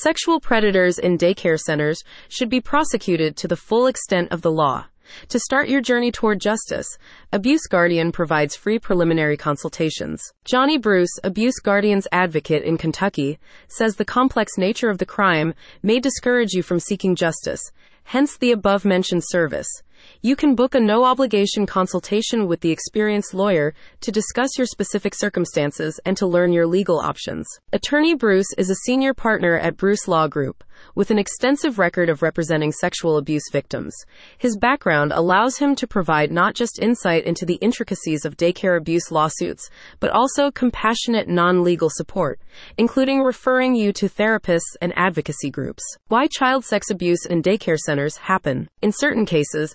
Sexual predators in daycare centers should be prosecuted to the full extent of the law. To start your journey toward justice, Abuse Guardian provides free preliminary consultations. Johnny Bruce, Abuse Guardian's advocate in Kentucky, says the complex nature of the crime may discourage you from seeking justice, hence the above mentioned service. You can book a no obligation consultation with the experienced lawyer to discuss your specific circumstances and to learn your legal options. Attorney Bruce is a senior partner at Bruce Law Group with an extensive record of representing sexual abuse victims. His background allows him to provide not just insight into the intricacies of daycare abuse lawsuits, but also compassionate non legal support, including referring you to therapists and advocacy groups. Why child sex abuse in daycare centers happen. In certain cases,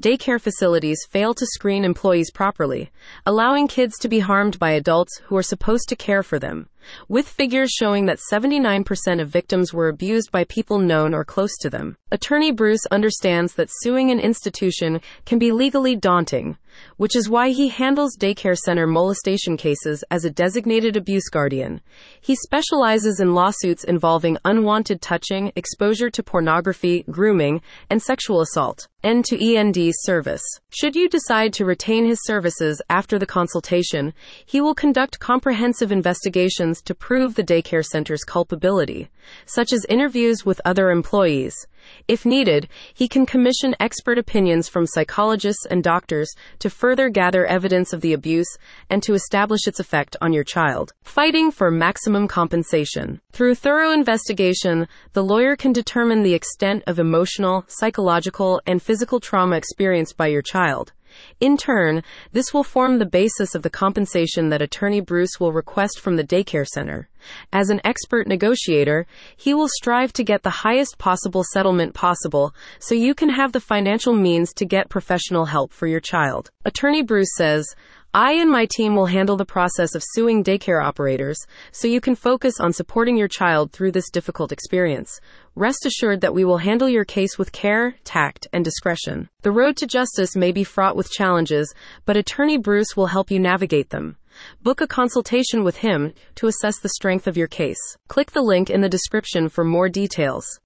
daycare facilities fail to screen employees properly, allowing kids to be harmed by adults who are supposed to care for them with figures showing that 79% of victims were abused by people known or close to them. Attorney Bruce understands that suing an institution can be legally daunting, which is why he handles daycare center molestation cases as a designated abuse guardian. He specializes in lawsuits involving unwanted touching, exposure to pornography, grooming, and sexual assault. End to END service. Should you decide to retain his services after the consultation, he will conduct comprehensive investigations to prove the daycare center's culpability, such as interviews with other employees. If needed, he can commission expert opinions from psychologists and doctors to further gather evidence of the abuse and to establish its effect on your child. Fighting for maximum compensation. Through thorough investigation, the lawyer can determine the extent of emotional, psychological, and physical trauma experienced by your child. In turn, this will form the basis of the compensation that Attorney Bruce will request from the daycare center. As an expert negotiator, he will strive to get the highest possible settlement possible so you can have the financial means to get professional help for your child. Attorney Bruce says, I and my team will handle the process of suing daycare operators so you can focus on supporting your child through this difficult experience. Rest assured that we will handle your case with care, tact, and discretion. The road to justice may be fraught with challenges, but Attorney Bruce will help you navigate them. Book a consultation with him to assess the strength of your case. Click the link in the description for more details.